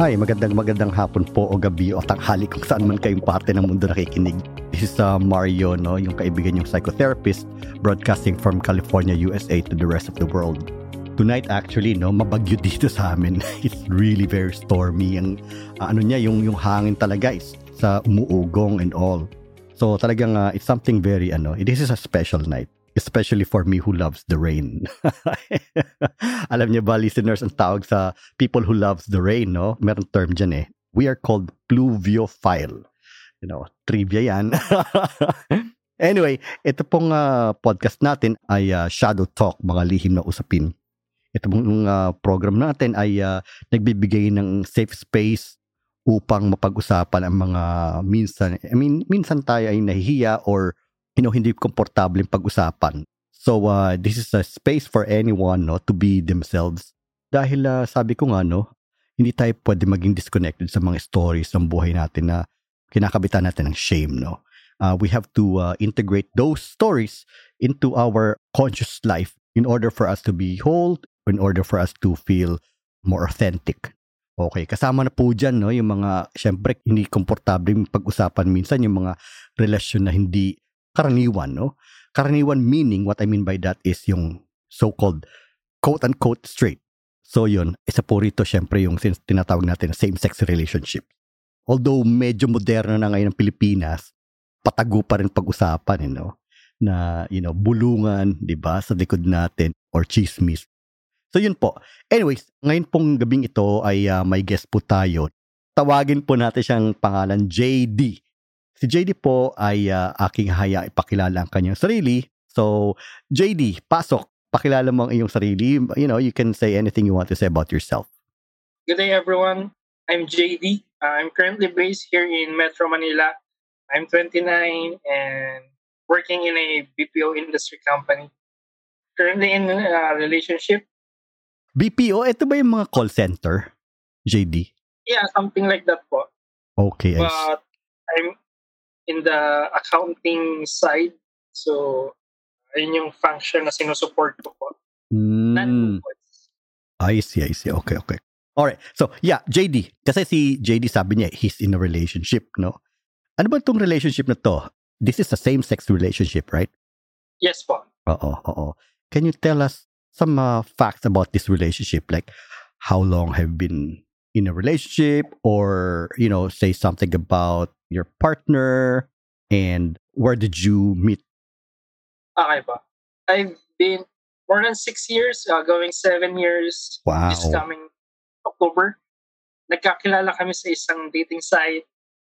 Hi, magandang magandang hapon po o gabi o tanghali kung saan man kayong parte ng mundo nakikinig. This is uh, Mario, no, yung kaibigan yung psychotherapist, broadcasting from California, USA to the rest of the world. Tonight actually, no, mabagyo dito sa amin. It's really very stormy. Ang uh, ano niya, yung yung hangin talaga is sa umuugong and all. So talagang uh, it's something very ano, this is a special night especially for me who loves the rain. Alam niyo ba, listeners, ang tawag sa people who loves the rain, no? Meron term dyan eh. We are called pluviophile. You know, trivia yan. anyway, ito pong uh, podcast natin ay uh, Shadow Talk, mga lihim na usapin. Ito pong uh, program natin ay uh, nagbibigay ng safe space upang mapag-usapan ang mga minsan, I mean, minsan tayo ay nahihiya or you know, hindi komportable pag-usapan. So, uh, this is a space for anyone no, to be themselves. Dahil uh, sabi ko nga, no, hindi tayo pwede maging disconnected sa mga stories ng buhay natin na kinakabitan natin ng shame. No? Uh, we have to uh, integrate those stories into our conscious life in order for us to be whole, in order for us to feel more authentic. Okay, kasama na po dyan, no, yung mga, syempre, hindi komportable pag-usapan minsan, yung mga relasyon na hindi karaniwan, no? Karaniwan meaning, what I mean by that is yung so-called quote-unquote straight. So yun, isa po rito syempre yung since tinatawag natin same-sex relationship. Although medyo moderno na ngayon ang Pilipinas, patago pa rin pag-usapan, you know, na, you know, bulungan, di ba, sa likod natin or chismis. So yun po. Anyways, ngayon pong gabing ito ay uh, may guest po tayo. Tawagin po natin siyang pangalan JD. Si JD po ay uh, aking haya ipakilala ang kanyang sarili. So, JD, pasok. Pakilala mo ang iyong sarili. You know, you can say anything you want to say about yourself. Good day, everyone. I'm JD. Uh, I'm currently based here in Metro Manila. I'm 29 and working in a BPO industry company. Currently in a relationship. BPO? Ito ba yung mga call center, JD? Yeah, something like that po. Okay. But I'm in the accounting side. So, ayun yung function na sinusupport ko po. Mm. I see, I see. Okay, okay. Alright. So, yeah, JD. Kasi si JD sabi niya, he's in a relationship, no? Ano ba itong relationship na to? This is a same-sex relationship, right? Yes po. Oo, oo. Can you tell us some uh, facts about this relationship? Like, how long have you been in a relationship or, you know, say something about your partner and where did you meet? Okay ba? I've been more than six years, uh, going seven years wow. this coming October. Nagkakilala kami sa isang dating site.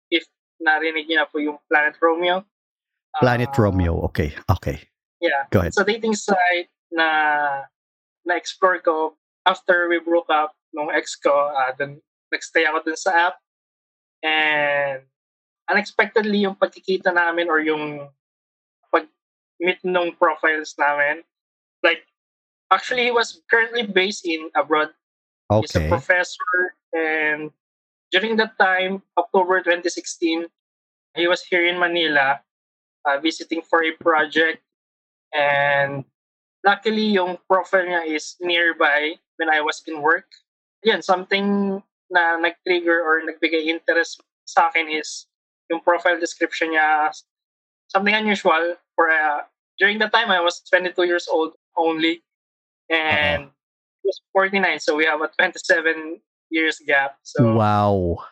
If narinig niyo na po yung Planet Romeo. Planet uh, Romeo, okay. Okay. Yeah. Go ahead. So dating site na na-explore ko after we broke up nung ex ko, uh, dun, nagstay ako dun sa app. And unexpectedly yung pagkikita namin or yung pag-meet nung profiles namin. Like, actually, he was currently based in abroad. Okay. He's a professor and during that time, October 2016, he was here in Manila uh, visiting for a project and luckily yung profile niya is nearby when I was in work. Yan, something na nag-trigger or nagbigay interest sa akin is yung profile description niya something unusual for uh, during the time I was 22 years old only. And uh-huh. he was 49 so we have a 27 years gap so wow.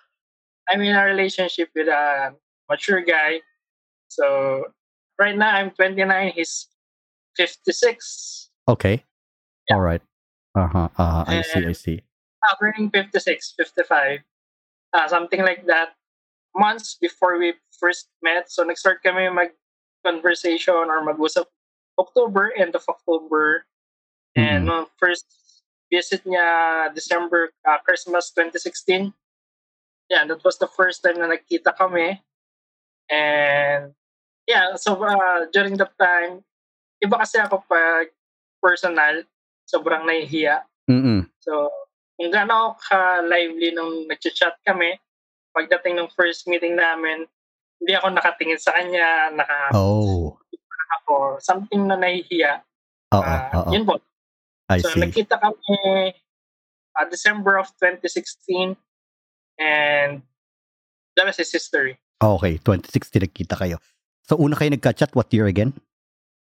I'm in a relationship with a mature guy. So right now I'm 29 he's 56 okay. Yeah. all right. Uh-huh. Uh-huh I and, see I see. Uh, 56 55 uh, something like that months before we first met. So nag-start kami mag-conversation or mag-usap October, end of October. Mm-hmm. And uh, first visit niya December, uh, Christmas 2016. Yeah, that was the first time na nagkita kami. And yeah, so uh, during that time, iba kasi ako pag personal, sobrang nahihiya. Mm-hmm. So, kung gaano ka-lively nung nag-chat kami, pagdating ng first meeting namin, hindi ako nakatingin sa kanya, naka oh. ako, something na nahihiya. Oo, uh, oo. Yun po. I so, see. nagkita kami uh, December of 2016. And that was his history. Okay, 2016 nagkita kayo. So una kayo nagka-chat, what year again?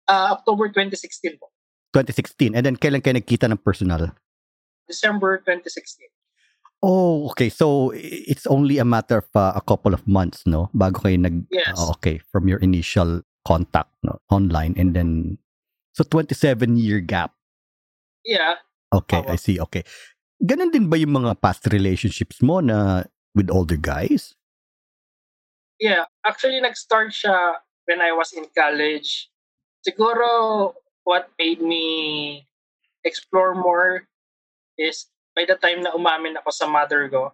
Uh, October 2016 po. 2016. And then kailan kayo nagkita ng personal? December 2016. Oh, okay. So it's only a matter of uh, a couple of months, no? Bago kayo nag Yes. Oh, okay, from your initial contact no, online and then so 27 year gap. Yeah. Okay. I see. Okay. Ganon din ba yung mga past relationships mo na with older guys? Yeah. Actually, nag-start siya when I was in college. Siguro, what made me explore more is by the time na umamin ako sa mother ko,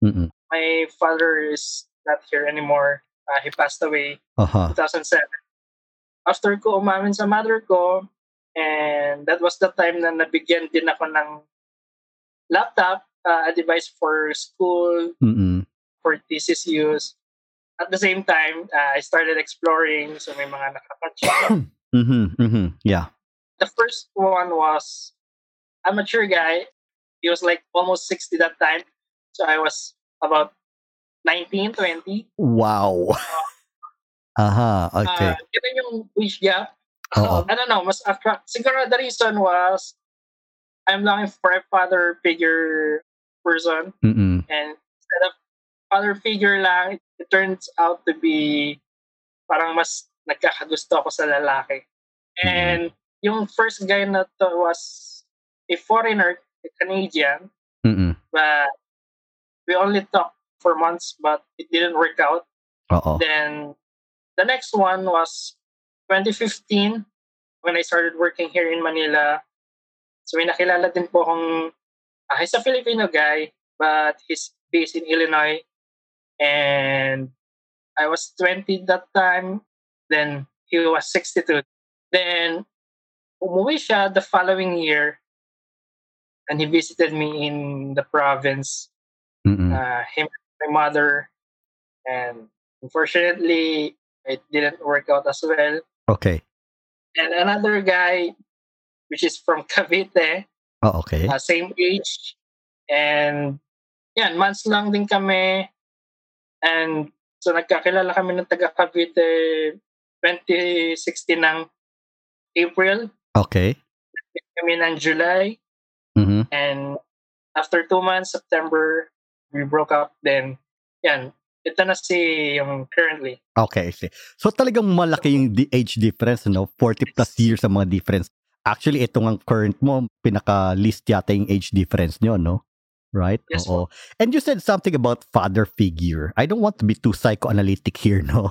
Mm. my father is not here anymore. Uh, he passed away Aha. 2007. After ko umamin sa mother ko, and that was the time na nabigyan din ako ng laptop, uh, a device for school, Mm. for thesis use. At the same time, uh, I started exploring, so may mga nakakatch. Mhm. Mhm. Yeah. the first one was a mature guy. He was like almost 60 that time. So I was about 19, 20. Wow. Aha, okay. Uh, yun yung age gap. Oo. I don't know, mas attract. Siguro the reason was I'm looking for a father figure person Mm. and instead of father figure lang, it turns out to be parang mas nagkakagusto ako sa lalaki. And yung first guy na to was a foreigner, Canadian, Mm. but we only talked for months but it didn't work out. Oo. Then the next one was 2015 when I started working here in Manila. So may nakilala din po akong, ah, he's a Filipino guy, but he's based in Illinois. And I was 20 that time. Then he was 62. Then umuwi siya the following year. And he visited me in the province Mm. uh, him my mother and unfortunately it didn't work out as well Okay. and another guy which is from Cavite Oh, okay. uh, same age and yan months lang din kami and so nagkakilala kami ng taga Cavite 2016 ng April Okay. kami ng July. And after two months September we broke up then yan ito na si yung currently Okay, see. So talagang malaki yung age difference, no? 40 plus years ang mga difference. Actually, itong ang current mo, pinaka-list yata yung age difference nyo, no? Right? Yes, Oo. And you said something about father figure. I don't want to be too psychoanalytic here, no?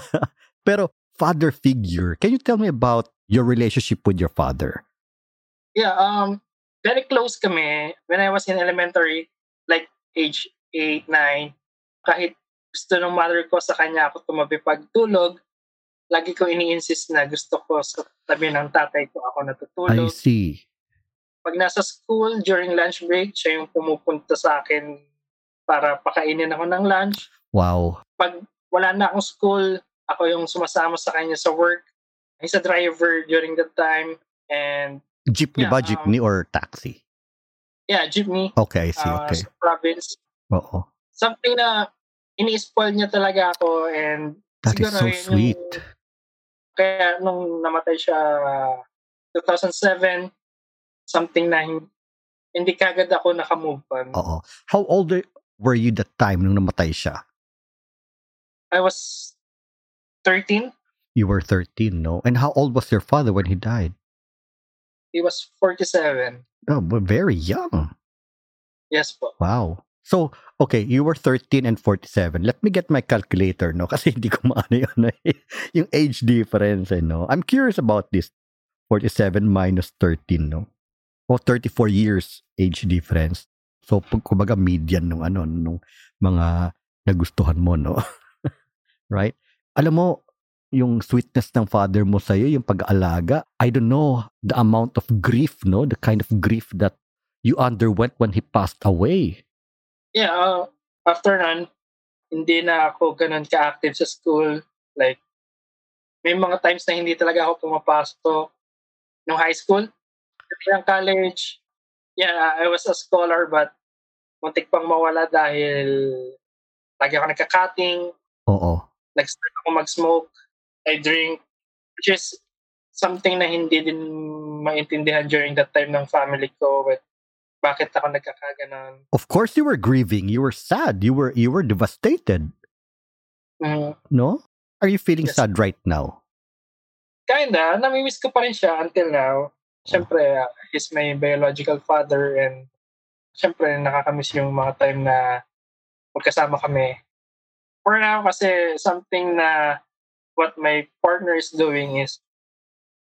Pero father figure, can you tell me about your relationship with your father? Yeah, um, very close kami when I was in elementary, like age 8, 9. Kahit gusto ng mother ko sa kanya ako tumabi pagtulog, lagi ko ini-insist na gusto ko sa tabi ng tatay ko ako I natutulog. see. Pag nasa school, during lunch break, siya yung pumupunta sa akin para pakainin ako ng lunch. Wow. Pag wala na akong school, ako yung sumasama sa kanya sa work. He's a driver during that time. And Jeepney Yeah, ba? um, Jeepney or taxi? yeah, jeepney. Okay, I see. uh, Okay. sa province. Oo. something na ini-spoil niya talaga ako and That is so yun yung- sweet. kaya nung namatay siya 2007 something na hin- hindi kagad ako nakamove on. Oo. How old were you that time nung namatay siya? I was 13. You were 13, no? And how old was your father when he died? He was 47. Oh, but very young. Yes po. Wow. So, okay, you were 13 and 47. Let me get my calculator, no? Kasi hindi ko maano yun, eh, yung age difference, eh, no? I'm curious about this. 47 minus 13, no? O 34 years age difference. So, pag kumbaga median nung ano, nung mga nagustuhan mo, no? right? Alam mo, yung sweetness ng father mo sa'yo, yung pag-aalaga, I don't know the amount of grief, no? The kind of grief that you underwent when he passed away. Yeah, uh, after nun, hindi na ako ganun ka-active sa school. Like, may mga times na hindi talaga ako pumapasok. Nung high school, ng college, yeah, I was a scholar but muntik pang mawala dahil lagi ako nagka-cutting, Oo. nag-start ako mag-smoke, I drink, which is something na hindi din maintindihan during that time ng family ko. But bakit ako nagkakaganon? Of course you were grieving, you were sad, you were you were devastated, Mm, no? Are you feeling Yes. sad right now? kinda, namimiss ko pa rin siya until now. Siyempre, uh, he's my biological father and siyempre, nakakamiss yung mga time na magkasama kami. For now, kasi something na what my partner is doing is,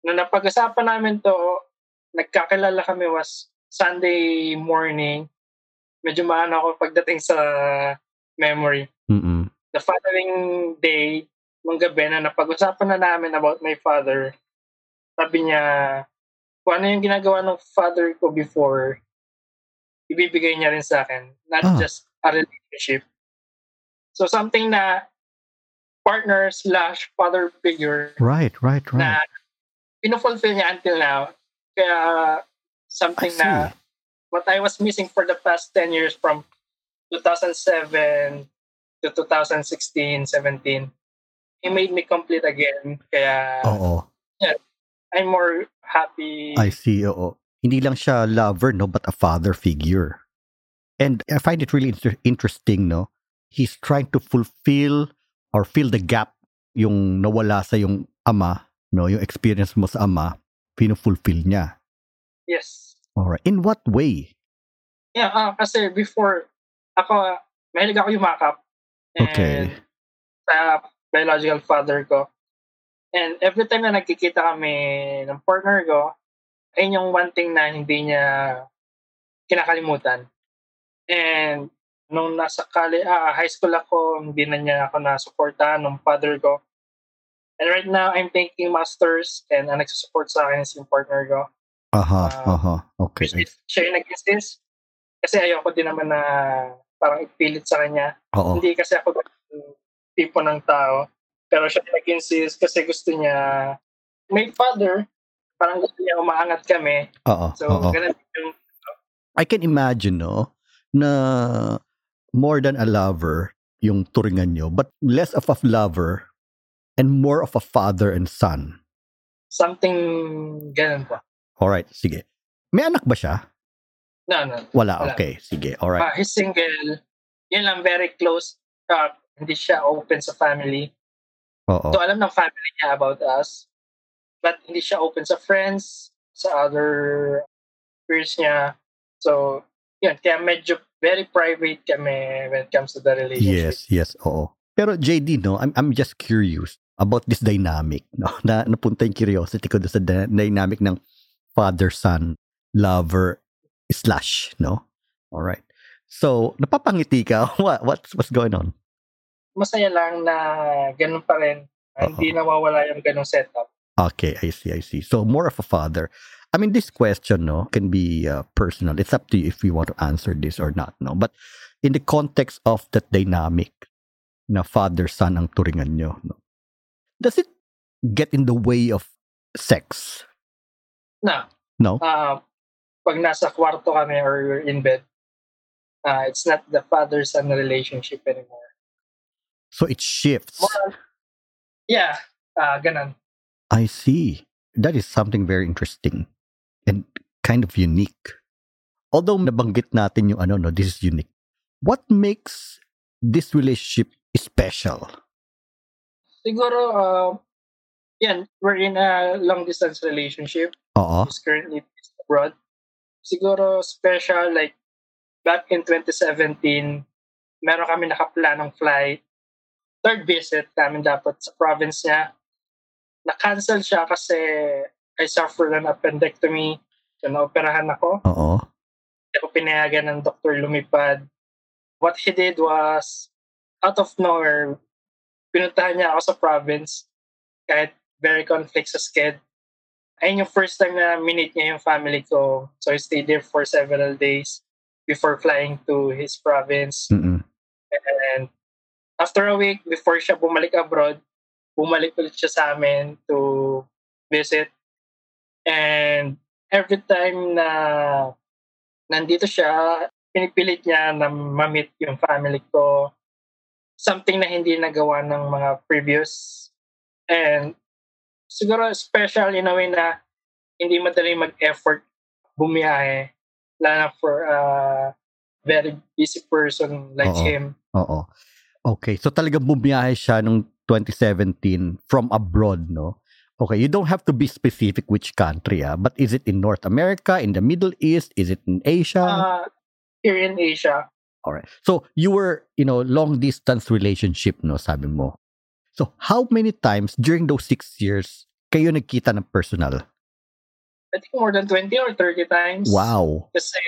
nung napag-usapan namin to, nagkakilala kami was Sunday morning. Medyo maano ako pagdating sa memory. Mm-mm. The following day, nung gabi na napag-usapan na namin about my father, sabi niya, kung ano yung ginagawa ng father ko before, ibibigay niya rin sa akin. Not Ah. just a relationship. So something na partner slash father figure Right, right, na right. pinufulfill niya until now. Kaya something na what I was missing for the past 10 years from 2007 to 2016, 17, he made me complete again. Kaya Oo. I'm more happy. I see, oo. Hindi lang siya lover, no, but a father figure. And I find it really inter- interesting, no? He's trying to fulfill or fill the gap yung nawala sa yung ama, no? Yung experience mo sa ama, pinufulfill niya. Yes. Alright. In what way? Yeah, ah, kasi before, ako, mahilig ako yumakap. And Okay. Sa biological father ko. And every time na nagkikita kami ng partner ko, ayun yung one thing na hindi niya kinakalimutan. And nung nasa kali, ah, high school ako, hindi na niya ako nasuportahan ng father ko. And right now, I'm taking masters and ang nagsusupport sa akin is yung partner ko. Aha, Ah, aha. Okay. Siya yung nag-insist. Kasi ayoko din naman na parang ipilit sa kanya. Oo. Hindi kasi ako tipo ng tao. Pero siya yung nag-insist kasi gusto niya, may father, parang gusto niya umaangat kami. Oo. So, oo. ganun yung, I can imagine, no, na more than a lover yung turingan nyo, but less of a lover and more of a father and son. something ganun po. Alright, sige. May anak ba siya? No, no. Wala, Wala. okay. Sige, alright. Ah, he's single. Yun lang, very close. Uh, hindi siya open sa family. Oo. So, alam ng family niya about us. But hindi siya open sa friends, sa other peers niya. So, yun. Kaya medyo very private kami when it comes to the relationship. Yes, yes, oo. Pero JD, no, I'm, I'm just curious about this dynamic, no? Na napunta yung curiosity ko sa dy- dynamic ng father-son, lover, slash, no? Alright. So, napapangiti ka. What, what's, what's going on? Masaya lang na ganun pa rin. Ah, Hindi nawawala yung ganung setup. Okay, I see, I see. So more of a father. I mean, this question, no, can be uh, personal. It's up to you if you want to answer this or not, no. But in the context of that dynamic, na father-son ang turingan nyo, no, does it get in the way of sex? No. No. ah, pag nasa kwarto kami or we're in bed, ah, it's not the father-son relationship anymore. So it shifts. More, yeah, ah, ganun. I see. That is something very interesting and kind of unique. Although nabanggit natin yung ano, no, this is unique. What makes this relationship special? Siguro, uh, yan, we're in a long-distance relationship. Oo. He's currently abroad. Siguro special, like, back in 2017, meron kami nakaplanong flight. Third visit namin dapat sa province niya. Na-cancel siya kasi I suffered an appendectomy. So, naoperahan ako. Oo. Hindi ako pinayagan ng doktor lumipad. What he did was, out of nowhere, pinuntahan niya ako sa province kahit very conflict sa sked. Ayun yung first time na minute niya yung family ko. So I stayed there for several days before flying to his province. Mm-mm. And after a week, before siya bumalik abroad, bumalik ulit siya sa amin to visit. And every time na nandito siya, pinipilit niya na ma-meet yung family ko. Something na hindi nagawa ng mga previous. And siguro special in a way na hindi madali mag-effort bumiyahe. Lalo for a very busy person like Oo. him. Oo. Okay, so talagang bumiyahe siya nung 2017 from abroad, no? Okay, you don't have to be specific which country, ah, but is it in North America, in the Middle East, is it in Asia? Uh, here in Asia. All right. So you were, you know, long distance relationship, no, sabi mo. So how many times during those six years kayo nagkita ng personal? I think more than 20 or 30 times. Wow. Kasi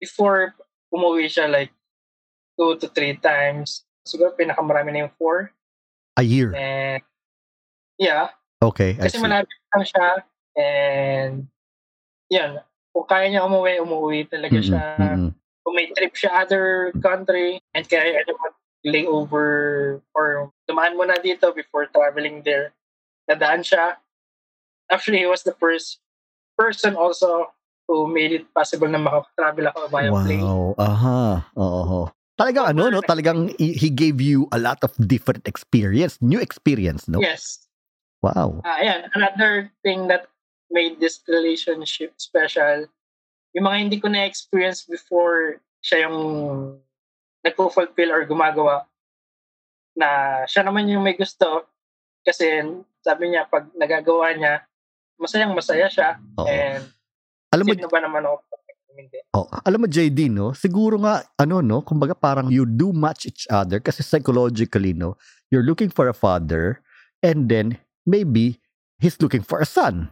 before umuwi siya like two to three times. Siguro pinakamarami na yung four. A year. And yeah, Okay, I kasi see. malapit lang siya. And yan, kung kaya niya umuwi, umuwi talaga Mm-mm, siya. mm-mm. Kung may trip siya other country and kaya ano layover or dumaan muna dito before traveling there. Nadaan siya. Actually, he was the first person also who made it possible na makatravel ako via plane. Wow. Aha. Oo. Talagang ano, no? Talagang he gave you a lot of different experience, new experience, no? Yes. Wow. Ah, ayan, another thing that made this relationship special, yung mga hindi ko na-experience before siya yung nagpo-fulfill or gumagawa na siya naman yung may gusto kasi sabi niya pag nagagawa niya masayang masaya siya Oo. and Alam mo, sino ba naman ako hindi oh, alam mo JD, no? Siguro nga ano, no? Kumbaga parang you do match each other kasi psychologically, no? You're looking for a father and then maybe he's looking for a son.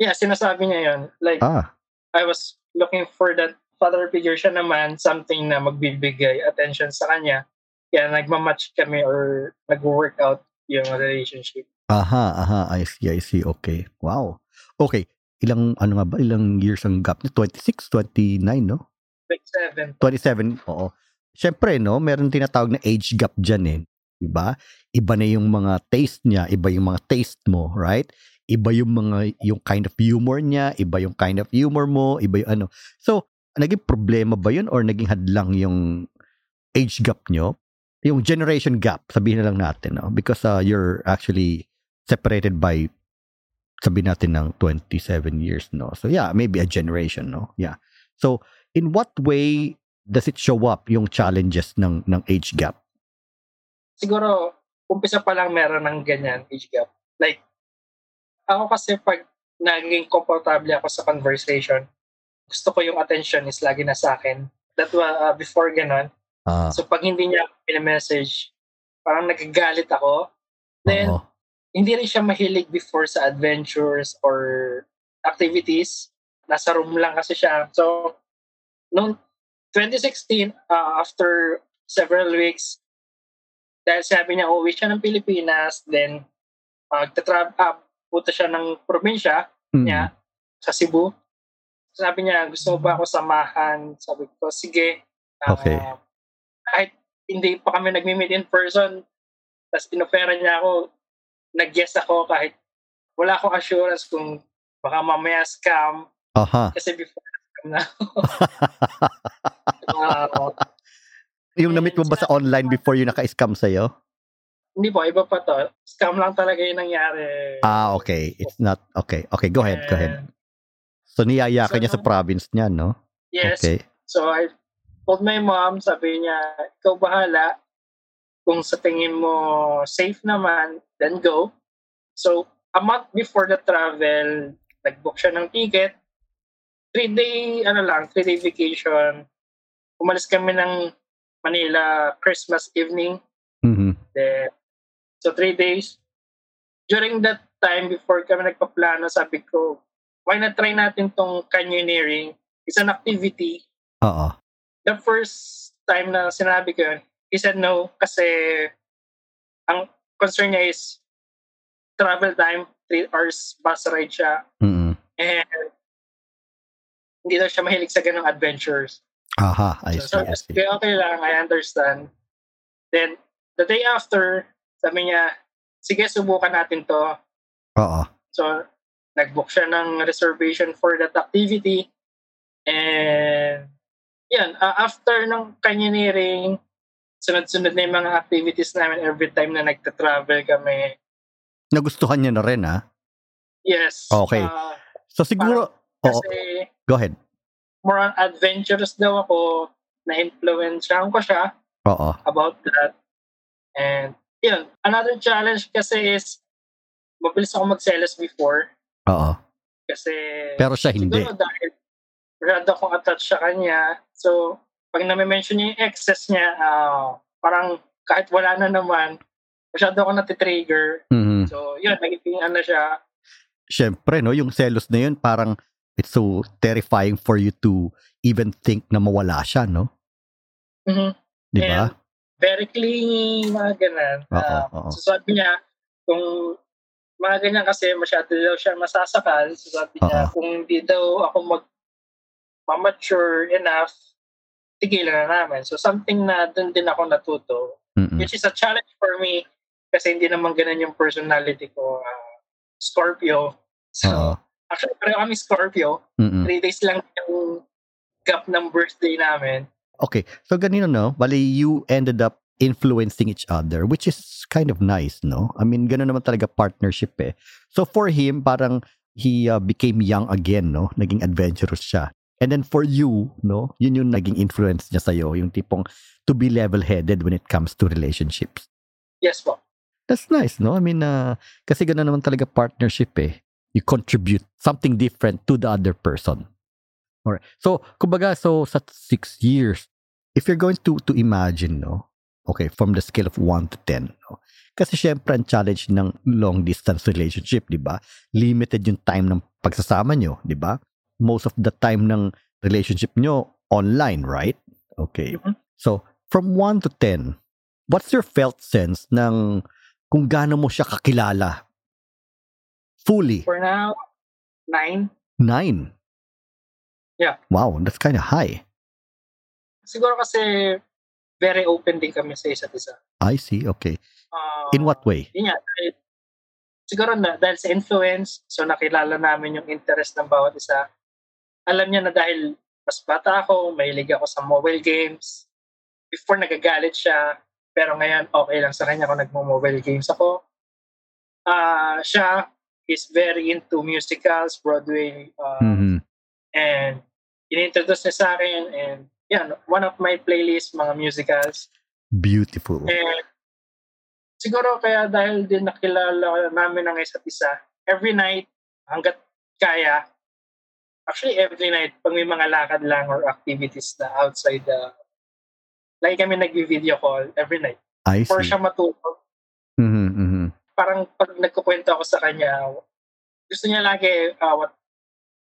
yeah sinasabi niya yun like Ah. I was looking for that father figure siya naman, something na magbibigay attention sa kanya. Kaya nagmamatch kami or nag-workout yung relationship. Aha, aha. I see, I see. Okay. Wow. Okay. Ilang, ano nga ba? Ilang years ang gap niya? 26, 29, no? Like seven. 27, oo. Siyempre, no, meron tinatawag na age gap dyan eh. Diba? Iba na yung mga taste niya, iba yung mga taste mo, right? Iba yung mga, yung kind of humor niya, iba yung kind of humor mo, iba yung ano. So, naging problema ba yun or naging hadlang yung age gap nyo? Yung generation gap, sabihin na lang natin, no? Because uh, you're actually separated by sabihin natin ng 27 years, no? So yeah, maybe a generation, no? Yeah. So, in what way does it show up yung challenges ng ng age gap? Siguro, umpisa pa lang meron ng ganyan age gap. Like, ako kasi pag naging komportable ako sa conversation, gusto ko yung attention is lagi na sa akin. That was uh, before ganon. Ah, So pag hindi niya ako pina-message, parang nagagalit ako. Then, oo. hindi rin siya mahilig before sa adventures or activities. Nasa room lang kasi siya. So, noong 2016, uh, after several weeks, dahil sabi niya, uwi siya ng Pilipinas, then magta-travel up, punta siya ng probinsya Mm. niya sa Cebu. Sabi niya, gusto mo ba ako samahan? Sabi ko, sige. Ah, Okay. kahit hindi pa kami nagmi-meet in person, tapos inofera niya ako, nag-guess ako kahit wala akong assurance kung baka mamaya scam. Aha. Kasi before scam na ako. Ah, yung na-meet mo ba sa online before yung naka-scam sa'yo? hindi po, iba pa to. Scam lang talaga yung nangyari. Ah, okay. It's not, okay. Okay, go ahead, go ahead. So, niyaya ka So, niya sa province niya, no? Yes. Okay. So I told my mom, sabi niya, ikaw bahala. Kung sa tingin mo safe naman, then go. So a month before the travel, nag-book siya ng ticket. Three day, ano lang, three day vacation. Umalis kami ng Manila Christmas evening. Mhm. Then, so three days. During that time, before kami nagpaplano, sabi ko, why not try natin tong canyoneering? It's an activity Oo. the first time na sinabi ko yun, he said no kasi ang concern niya is travel time, 3 hours bus ride siya, Mhm. and hindi daw siya mahilig sa ganong adventures. Aha, I So, see, I see. okay, okay lang, I understand. Then, the day after, sabi niya, sige, subukan natin to. Oo. So, nag-book siya ng reservation for that activity. And yan, uh, after ng canyoneering, sunod-sunod na yung mga activities namin every time na nagta-travel kami. Nagustuhan niya na rin, ha? Yes. Okay. Uh, so siguro, kasi, oh, go ahead. More on adventurous daw ako, na-influensyahan ko siya Oo. about that. And, yun, another challenge kasi is, mabilis ako magselos before. Oo. Kasi, pero siya hindi. Siguro dahil masyado akong attached sa kanya. So, pag na-mention niya yung excess niya, uh, parang kahit wala na naman, masyado ako natitrigger. Mm-hmm. So, yun, naging ano siya. Siyempre, no, yung selos na yun, parang it's so terrifying for you to even think na mawala siya, no? Mm-hmm. Di ba? Very clingy, mga ganun. Oo, uh, oo. So, sabi niya, kung mga ganyan kasi masyado daw siya masasakal. So, sabi niya, uh-huh. kung hindi daw ako mag mature enough, tigilan na namin. So, something na doon din ako natuto. Mm-mm. Which is a challenge for me kasi hindi naman ganun yung personality ko. Uh, Scorpio. So, uh-huh. Actually, pareho kami Scorpio. Mm-mm. Three days lang yung gap ng birthday namin. Okay. So, ganito, no? Bali, you ended up influencing each other, which is kind of nice, no? I mean, ganun naman talaga partnership eh. So, for him, parang he uh, became young again, no? Naging adventurous siya. And then for you, no, yun yung naging influence niya sa'yo, yung tipong to be level-headed when it comes to relationships. Yes po. That's nice, no? I mean, uh, kasi gano'n naman talaga partnership eh. You contribute something different to the other person. Alright. So, kumbaga, so sa six years, if you're going to to imagine, no? Okay, from the scale of 1 to 10, no? Kasi syempre, ang challenge ng long distance relationship, di ba? Limited yung time ng pagsasama nyo, di ba? most of the time ng relationship nyo online, right? Okay. Mm-hmm. So, from 1 to 10, what's your felt sense ng kung gaano mo siya kakilala? Fully. For now, 9. 9? Yeah. Wow, that's kind of high. Siguro kasi very open din kami sa isa't isa. I see, okay. Uh, In what way? Yun nga, siguro na, dahil sa influence, so nakilala namin yung interest ng bawat isa alam niya na dahil mas bata ako, mahilig ako sa mobile games. Before nagagalit siya, pero ngayon okay lang sa kanya kung nagmo-mobile games ako. Uh, siya is very into musicals, Broadway, uh, mm-hmm. and inintroduce niya sa akin and yan, one of my playlists, mga musicals. Beautiful. And siguro kaya dahil din nakilala namin ng isa't isa, every night, hanggat kaya, Actually, every night, pag may mga lakad lang or activities na outside the... Lagi kami nag-video call every night. I see. For siya matulog. Mm-hmm, mm-hmm. Parang pag nagkukwento ako sa kanya, gusto niya lagi uh, what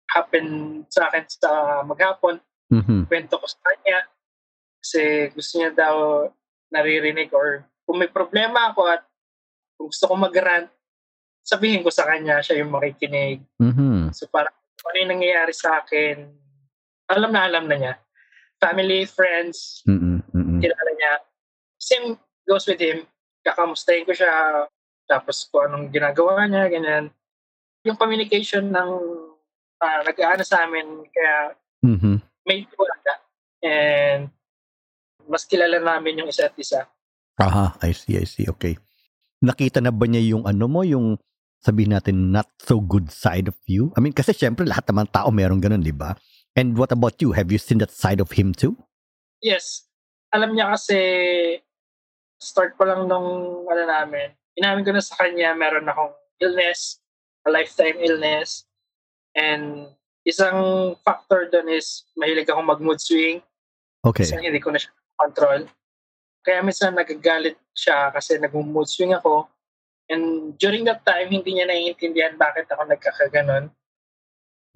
happened sa akin sa maghapon. Mm-hmm. Kwento ko sa kanya. Kasi gusto niya daw naririnig or kung may problema ako at kung gusto ko mag-rant, sabihin ko sa kanya, siya yung makikinig. Mm-hmm. So parang ano yung nangyayari sa akin, alam na alam na niya. Family, friends, mm-mm, mm-mm. kilala niya. Same goes with him. Kakamustahin ko siya, tapos kung anong ginagawa niya, ganyan. Yung communication ng uh, nag-aano sa amin, kaya mm-hmm. may wala. And mas kilala namin yung isa't isa. Aha, I see, I see. Okay. Nakita na ba niya yung ano mo, yung sabihin natin not so good side of you? I mean, kasi syempre lahat naman tao meron ganun, di ba? And what about you? Have you seen that side of him too? Yes. Alam niya kasi start pa lang nung ano namin, inamin ko na sa kanya meron akong illness, a lifetime illness. And isang factor doon is mahilig akong mag-mood swing. Okay. Kasi hindi ko na siya control. Kaya minsan nagagalit siya kasi nag-mood swing ako And during that time, hindi niya naiintindihan bakit ako nagkakaganon.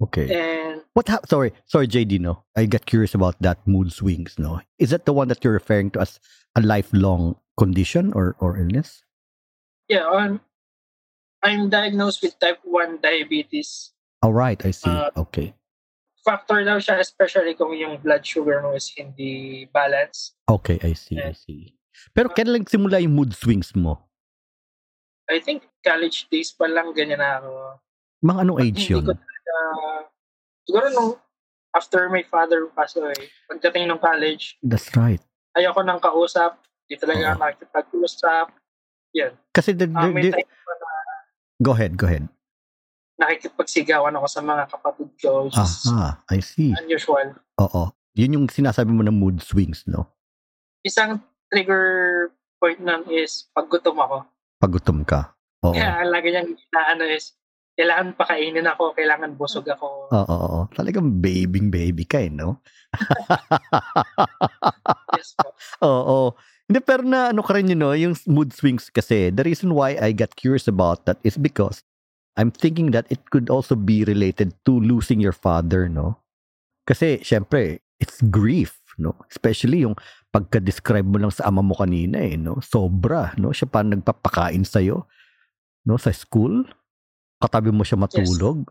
Okay. And what ha- sorry, sorry JD no. I got curious about that mood swings no. Is that the one that you're referring to as a lifelong condition or or illness? Yeah, um, I'm diagnosed with type 1 diabetes. All right, I see. Uh, okay. Factor daw siya especially kung yung blood sugar mo is hindi balanced. Okay, I see, I see. Pero kailan lang simula yung mood swings mo? I think college days pa lang ganyan na ako. Mga anong age Hindi yun? ko talaga, siguro nung after my father passed away, pagdating ng college, That's right. ayoko nang kausap. Di talaga Oo. ako Yan. Kasi the, Ah, the- may the- time pa na go ahead, go ahead. nakikipagsigawan ako sa mga kapatid ko. Which Aha, I see. unusual. Oo. Yun yung sinasabi mo ng mood swings, no? Isang trigger point nun is pag gutom ako. Pag gutom ka. Oo. Kaya ang lagi niyang inaano is, kailangan pakainin ako, kailangan busog ako. Oo, oo. Talagang babing baby ka eh, no? Yes po. Oo. Hindi, pero na ano ka rin yun, no? yung mood swings kasi, the reason why I got curious about that is because I'm thinking that it could also be related to losing your father, no? Kasi, syempre, it's grief, no? Especially yung pagka-describe mo lang sa ama mo kanina, eh, no? Sobra, no? Siya pa nagpapakain sa'yo, no? Sa school. Katabi mo siya matulog.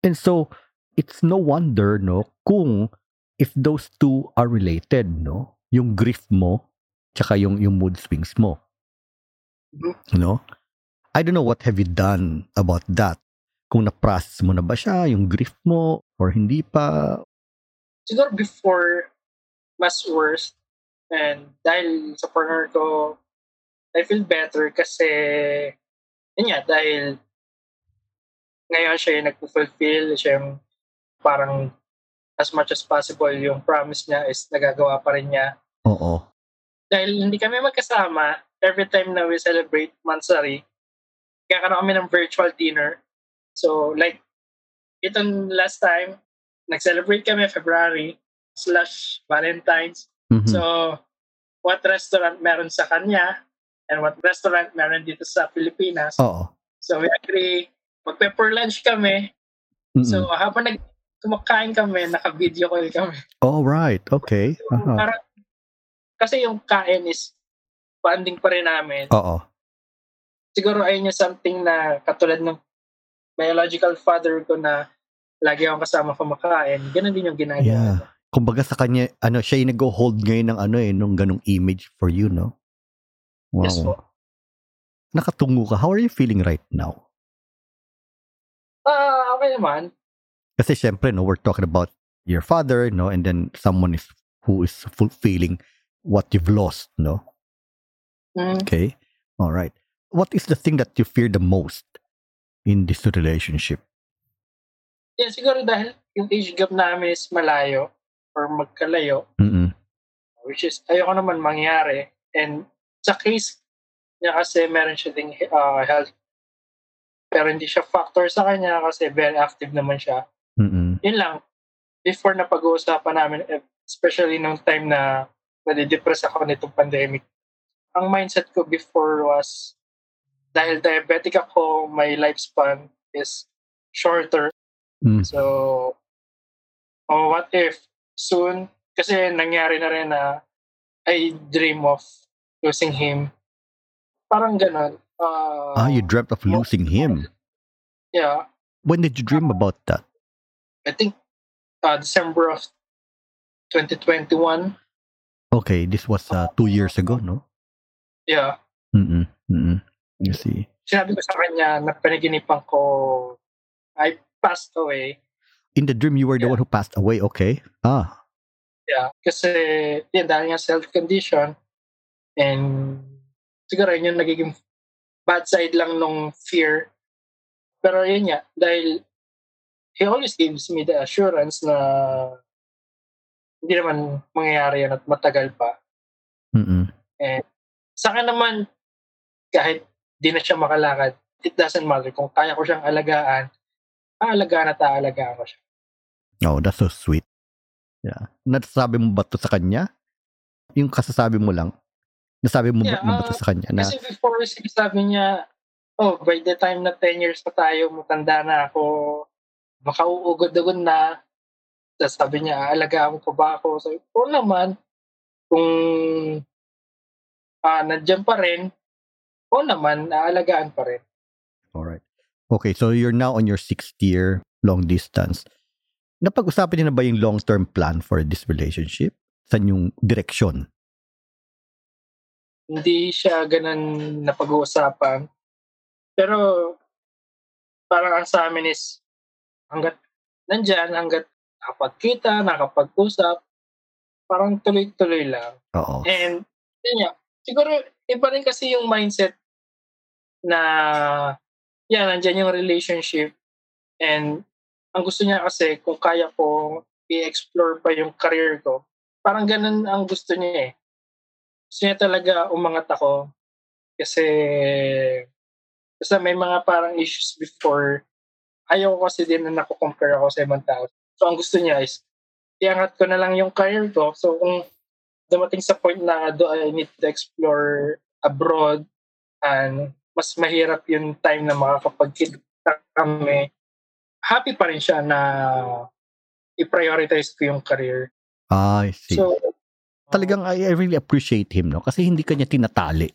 And so, it's no wonder, no? Kung if those two are related, no? Yung grief mo, tsaka yung, yung mood swings mo. Mhm. No? I don't know what have you done about that. Kung na-process mo na ba siya, yung grief mo, or hindi pa. Siguro before, mas worse. And dahil sa partner ko, I feel better kasi, yun nga, dahil ngayon siya yung nagpo-fulfill, siya yung parang as much as possible yung promise niya is nagagawa pa rin niya. Oo. Dahil hindi kami magkasama, every time na we celebrate Mansari, kakaroon kami ng virtual dinner. So, like, itong last time, nag-celebrate kami February slash Valentine's. Mhm. So, what restaurant meron sa kanya and what restaurant meron dito sa Pilipinas. Oo. So, we agree, mag-pepper lunch kami. Mm-mm. So, habang nag kumakain kami, naka-video call kami. All right. Okay. Aha. Parang, kasi yung kain is bonding pa rin namin. Oo. Siguro ayun yung something na katulad ng biological father ko na lagi akong kasama kumakain. Ganun din yung ginagawa. Yeah. Kumbaga sa kanya, ano, siya yung nag-hold ngayon ng ano eh, nung ganong image for you, no? Wow. Yes po. Nakatungo ka. How are you feeling right now? Ah, okay naman. Kasi syempre, no, we're talking about your father, no, and then someone is who is fulfilling what you've lost, no? Mm, Okay. All right. What is the thing that you fear the most in this relationship? yeah, siguro dahil yung age gap namin is malayo or magkalayo, Mm-mm. which is ayoko naman mangyari. And sa case niya kasi meron siya ding uh, health pero hindi siya factor sa kanya kasi very active naman siya. Mm-mm. yun lang, before na pag-uusapan namin, eh, especially nung time na nadidepress ako nitong pandemic, ang mindset ko before was, dahil diabetic ako, my lifespan is shorter. Mm. So, oh, what if soon, kasi nangyari na rin na I dream of losing him. Parang ganon. Uh, Ah, you dreamt of losing him. Yeah. When did you dream about that? I think uh, December of 2021. Okay, this was uh, two years ago, no? Yeah. Mm-mm. Mm-mm. You see. Sinabi ko sa kanya na panaginipan ko I passed away. In the dream, you were the Yeah. one who passed away. Okay. Ah. Yeah. Kasi yun, dahil nga self-condition and siguro yun yung nagiging bad side lang nung fear. Pero yun nga, dahil he always gives me the assurance na hindi naman mangyayari yan at matagal pa. Mm-mm. Sa akin naman, kahit di na siya makalakad, it doesn't matter. Kung kaya ko siyang alagaan, aalagaan at aalagaan ko siya. Oh, that's so sweet. Yeah. Nasasabi mo ba to sa kanya? Yung kasasabi mo lang? Nasabi mo Yeah, ba, mo ba to uh, sa kanya? Na, Kasi before, sabi niya, oh, by the time na 10 years pa tayo, matanda na ako, baka uugod-ugod na. Tapos sabi niya, aalagaan ko ba ako? Sabi ko, "Oo naman. Kung ah nandiyan pa rin, oo naman, aalagaan pa rin. Alright. Okay, so you're now on your sixth year long distance. Napag-usapan niyo na ba yung long-term plan for this relationship? Saan yung direksyon? Hindi siya ganun na pag-uusapan. Pero parang ang sa amin is hanggat nandyan, hanggat nakapagkita, nakapag-usap, parang tuloy-tuloy lang. Oo. And, yun nga, siguro, iba rin kasi yung mindset na, yan, nandyan yung relationship. And, ang gusto niya kasi, kung kaya ko i-explore pa yung career ko, parang ganun ang gusto niya eh. Gusto niya talaga umangat ako. Kasi, basta may mga parang issues before. Ayaw ko kasi din na nakukompare ako sa ibang tao. So, ang gusto niya is, iangat ko na lang yung career ko. So, kung dumating sa point na do I need to explore abroad and mas mahirap yung time na makakapagkita kami, happy pa rin siya na i-prioritize ko yung career. Ah, I see. So, Talagang I, I really appreciate him, no? Kasi hindi kanya tinatali.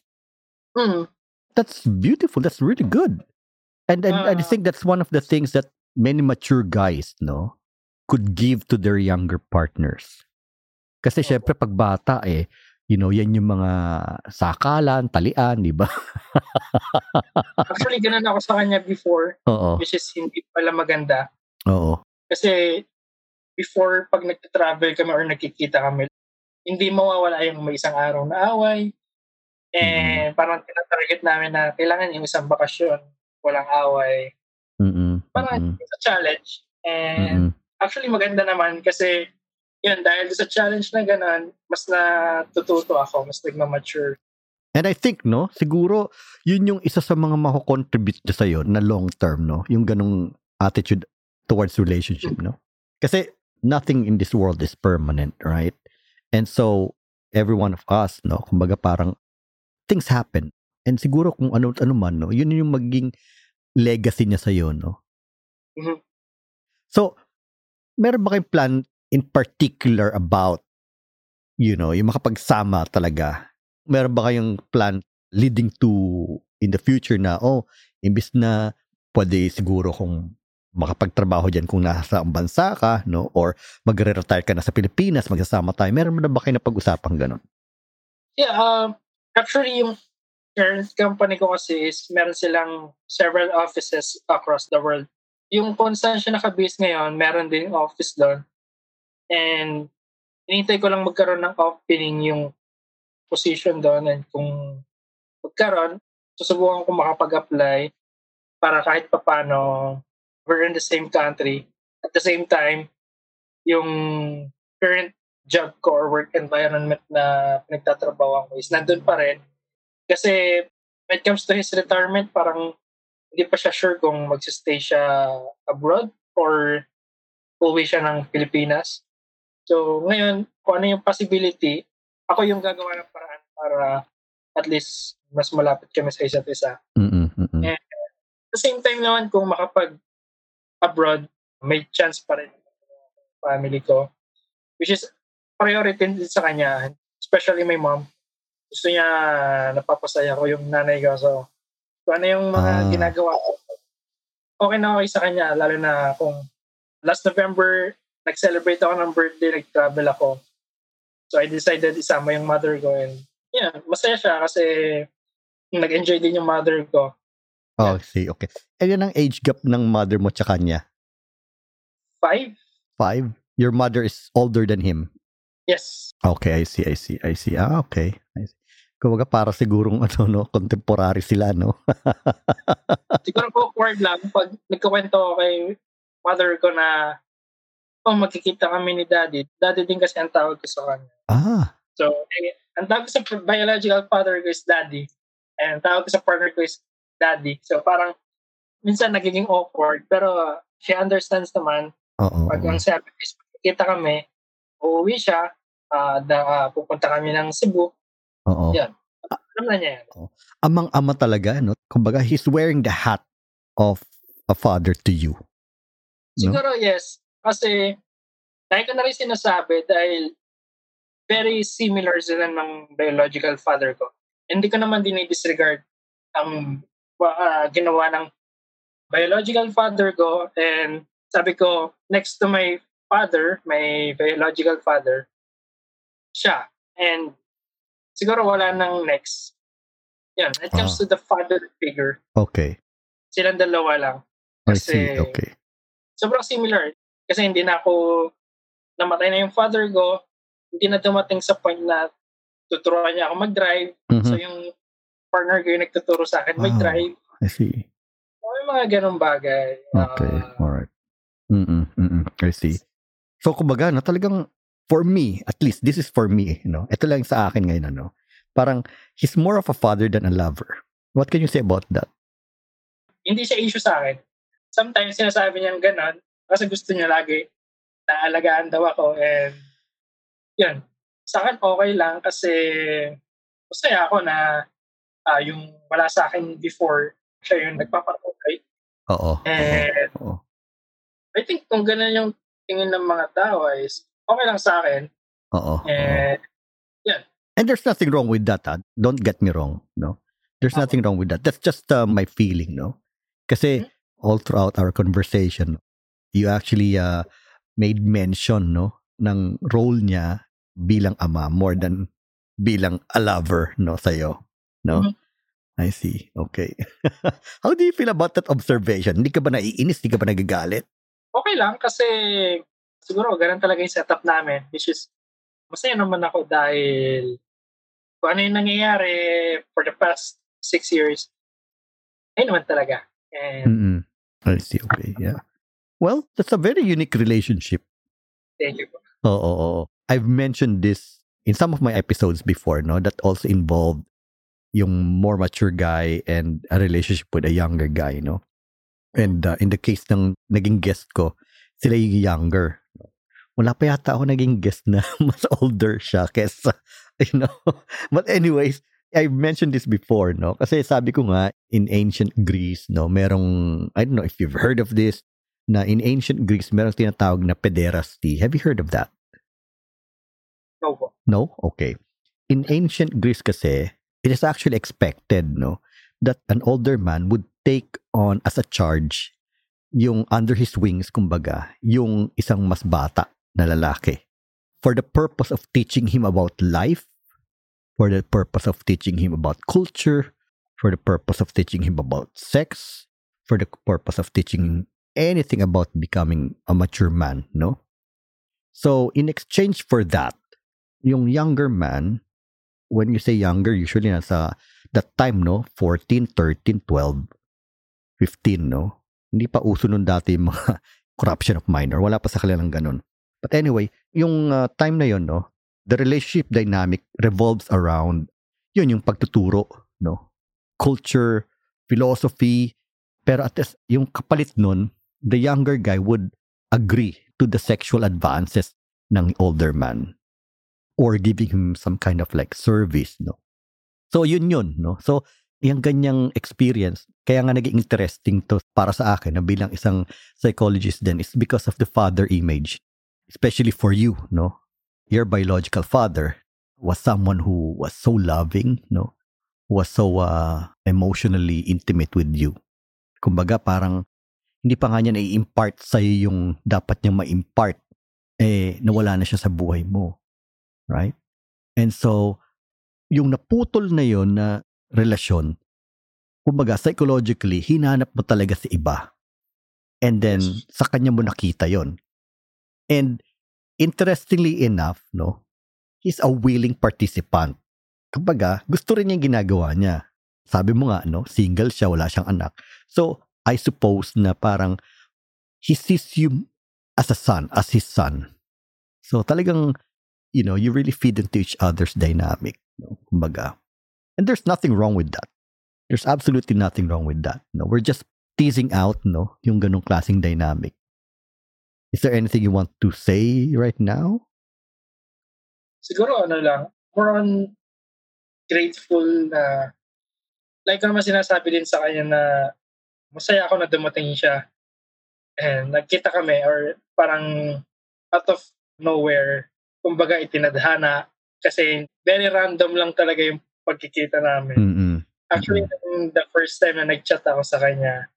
mm, That's beautiful. That's really good. And and I Ah. think that's one of the things that many mature guys, no, could give to their younger partners. Kasi Oo. syempre pag bata eh, you know, yan yung mga sakalan, talian, di ba? actually, ganun ako sa kanya before, Oo. which is hindi pala maganda. Oo. Kasi, before, pag nagta-travel kami or nagkikita kami, hindi mawawala yung may isang araw na away. And parang tinatarget namin na kailangan yung isang bakasyon, walang away. Mm-mm. Parang Mm-mm. it's a challenge. And Mm-mm. Actually maganda naman kasi yun, dahil sa challenge na ganun, mas natututo ako, mas nagmamature. And I think, no, siguro, yun yung isa sa mga mako-contribute sa sa'yo na long term, no? Yung ganong attitude towards relationship, no? Kasi nothing in this world is permanent, right? And so, every one of us, no, kumbaga parang things happen. And siguro kung ano ano man, no, yun yung maging legacy niya sa'yo, no? Mhm. So, meron ba kayong plan in particular about, you know, yung makapagsama talaga? Meron ba kayong plan leading to in the future na, oh, imbis na pwede siguro kung makapagtrabaho dyan kung nasa bansa ka, no? Or magre-retire ka na sa Pilipinas, magsasama tayo. Meron mo na ba kayo na pag-usapang ganun? Yeah, um, actually yung current company ko kasi is meron silang several offices across the world. Yung saan siya nakabase ngayon, meron din office doon. And hinintay ko lang magkaroon ng opening yung position doon and kung magkaroon, susubukan ko makapag-apply para kahit papano we're in the same country. At the same time, yung current job ko or work environment na pinagtatrabaho ko is nandun pa rin. Kasi when it comes to his retirement, parang hindi pa siya sure kung magsistay siya abroad or uwi siya ng Pilipinas. So ngayon, kung ano yung possibility, ako yung gagawa ng paraan para at least mas malapit kami sa isa't isa. Mm-mm, mm-mm. Eh, At the same time naman, kung makapag abroad, may chance pa rin family ko. Which is priority din sa kanya, especially my mom. Gusto niya napapasaya ko yung nanay ko. So, kung ano yung mga Ah. ginagawa ko, okay na okay sa kanya. Lalo na kung last November, nag-celebrate ako ng birthday, nag-travel ako. So, I decided isama yung mother ko. And yeah, masaya siya kasi nag-enjoy din yung mother ko. Oh, see, okay. And yan ang age gap ng mother mo tsaka niya? Five? Five? Your mother is older than him? Yes. Okay, I see, I see, I see. Ah, okay. I see. Kumbaga para sigurong ano, no, contemporary sila, no? Siguro po awkward lang pag nagkukwento ako kay mother ko na oh, magkikita kami ni daddy. Daddy din kasi ang tawag ko sa kanya. ah, So, eh, ang tawag ko sa biological father ko is daddy. And ang tawag ko sa partner ko is daddy. So, parang minsan nagiging awkward. Pero she understands naman oo. pag ang sabi is magkikita kami, uuwi siya, ah, da, ah, pupunta kami ng Cebu. Oo. Yeah. Alam na niya yan. Amang-ama talaga, no? Kumbaga, he's wearing the hat of a father to you. No? Siguro yes. Kasi, dahil ko na rin sinasabi, dahil very similar sila ng biological father ko. Hindi ko naman dinidisregard ang ah, ginawa ng biological father ko and sabi ko, next to my father, my biological father, siya. And siguro wala nang next. Yan, it comes Ah. to the father figure, Okay. silang dalawa lang. I Kasi- see. Okay. sobrang similar. Kasi hindi na ako, namatay na yung father ko, hindi na dumating sa point na tuturuan niya ako mag-drive. Mhm. So yung partner ko yung nagtuturo sa akin Wow. mag-drive. I see. May mga ganong bagay. Okay. Ah, Alright. Mm-mm, mm-mm. I see. So, kumbaga, no, talagang, for me, at least, this is for me, you know, ito lang sa akin ngayon, ano, parang, he's more of a father than a lover. What can you say about that? hindi siya issue sa akin. Sometimes sinasabi niyang ganon kasi gusto niya lagi na alagaan daw ako and yun. Sa akin okay lang kasi masaya ako na ah, yung wala sa akin before siya yung nagpapatuloy. Oo. And Oo. I think kung ganun yung tingin ng mga tao is okay lang sa akin. Oo. oo. And And there's nothing wrong with that. ah. Don't get me wrong. No, there's Oo. nothing wrong with that. That's just uh, my feeling. No, kasi Mhm. all throughout our conversation, you actually uh, made mention no ng role niya bilang ama more than bilang a lover no sa'yo. No, Mhm. I see. Okay. How do you feel about that observation? Hindi ka ba naiinis? Hindi ka ba nagagalit? okay lang kasi siguro ganun talaga yung setup namin which is masaya naman ako dahil kung ano yung nangyayari for the past six years ayun naman talaga and Mm-mm. I see. Okay. Yeah. Well, that's a very unique relationship. thank you po. Oo, oo, oo. I've mentioned this in some of my episodes before, no? That also involved yung more mature guy and a relationship with a younger guy, no? And uh, in the case ng naging guest ko, sila yung younger. Wala pa yata ako naging guest na mas older siya kesa, you know? But anyways, I've mentioned this before, no? Kasi sabi ko nga, in ancient Greece, no, merong, I don't know if you've heard of this, na in ancient Greece, merong tinatawag na pederasty. Have you heard of that? no po No? Okay. In ancient Greece kasi, it is actually expected, no, that an older man would take on as a charge yung under his wings, kumbaga, yung isang mas bata na lalaki for the purpose of teaching him about life, for the purpose of teaching him about culture, for the purpose of teaching him about sex, for the purpose of teaching anything about becoming a mature man, no? So, in exchange for that, yung younger man, when you say younger, usually nasa that time, no? 14, 13, 12, 15, no? Hindi pa uso nun dati yung mga corruption of minor. Wala pa sa kanilang ganun. But anyway, yung uh, time na yon, no? The relationship dynamic revolves around yun yung pagtuturo, no? Culture, philosophy, pero at this, yung kapalit nun, the younger guy would agree to the sexual advances ng older man or giving him some kind of like service, no? So, yun yun, no? So, yung ganyang experience, kaya nga naging interesting to para sa akin na bilang isang psychologist din is because of the father image. Especially for you, no? Your biological father was someone who was so loving, no? Was so uh, emotionally intimate with you. Kumbaga, parang hindi pa nga niya na-impart sa'yo yung dapat niyang ma-impart eh, nawala na siya sa buhay mo. Right? And so, yung naputol na yon na relasyon, kumbaga, psychologically, hinanap mo talaga si iba. And then, Yes. sa kanya mo nakita yon And, interestingly enough, no, he's a willing participant. Kumbaga, gusto rin niya ginagawa niya. Sabi mo nga, no, single siya, wala siyang anak. So, I suppose na parang he sees you as a son, as his son. So talagang, you know, you really feed into each other's dynamic. No? Kumbaga. And there's nothing wrong with that. There's absolutely nothing wrong with that. No? We're just teasing out, no, yung ganong klaseng dynamic. Is there anything you want to say right now? siguro ano lang more on grateful na like naman sinasabi din sa kanya na masaya ako na dumating siya and nagkita kami or parang out of nowhere kumbaga itinadhana kasi very random lang talaga yung pagkikita namin Mm-mm. Actually, nung the first time na nag-chat ako sa kanya,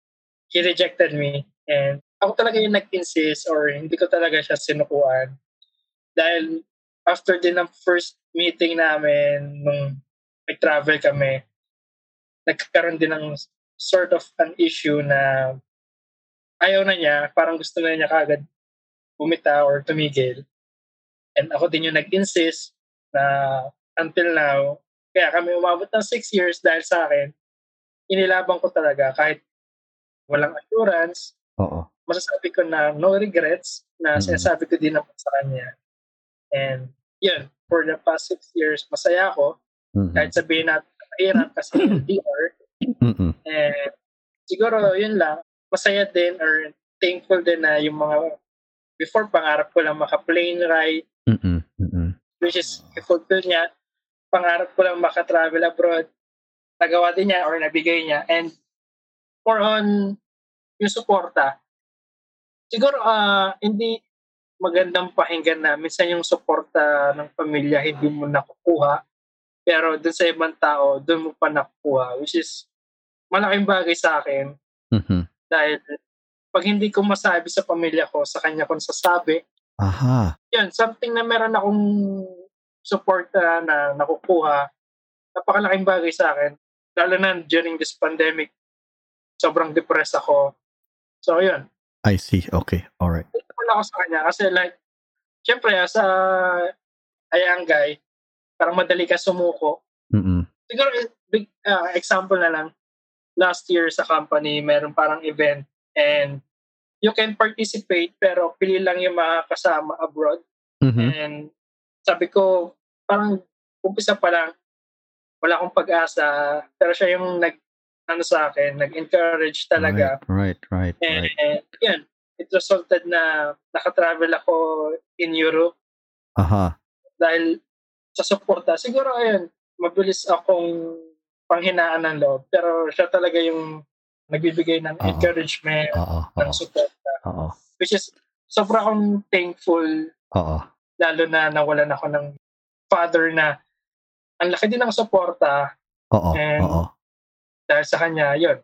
he rejected me. And ako talaga yung nag-insist or hindi ko talaga siya sinukuan. Dahil after din ng first meeting namin, nung nag-travel kami, nagkaroon din ng sort of an issue na ayaw na niya, parang gusto na niya kagad bumita or tumigil. And ako din yung nag-insist na until now, kaya kami umabot ng six years dahil sa akin, inilaban ko talaga kahit walang assurance, Oo. Masasabi ko na no regrets na Mm. sinasabi ko din naman sa kanya. And yun, for the past six years, masaya ako. Mhm. Kahit sabihin natin na mahirap kasi LDR. Mm-mm. And siguro yun lang, masaya din or thankful din na yung mga before pangarap ko lang maka-plane ride, Mm-mm. Mm-mm. which is i-fulfill niya. Pangarap ko lang maka-travel abroad. Nagawa din niya or nabigay niya. And for on yung suporta, siguro ah hindi magandang pakinggan na minsan yung suporta ng pamilya hindi mo nakukuha pero dun sa ibang tao dun mo pa nakukuha which is malaking bagay sa akin Mhm. dahil pag hindi ko masabi sa pamilya ko sa kanya ko nasasabi Aha. yun, something na meron akong support na, na nakukuha, napakalaking bagay sa akin. Lalo na during this pandemic, sobrang depressed ako. So, yun. I see. Okay. All right. Wala ako sa kanya kasi like, syempre, as a, a young guy, parang madali ka sumuko. Mm-mm. Siguro, big uh, example na lang, last year sa company, meron parang event and you can participate pero pili lang yung mga kasama abroad. Mhm. And sabi ko, parang umpisa pa lang, wala akong pag-asa. Pero siya yung nag, ano sa akin, nag-encourage talaga. Right. Right. Right. And, right. and yun, it resulted na nakatravel ako in Europe Aha. dahil sa suporta. Siguro ayun, mabilis akong panghinaan ng loob. Pero siya talaga yung nagbibigay ng Oo. encouragement, Oo. ng suporta. Which is, sobra akong thankful Oo. lalo na nawalan ako ng father na ang laki din ng suporta Oo. And- Oo. Dahil sa kanya, yun.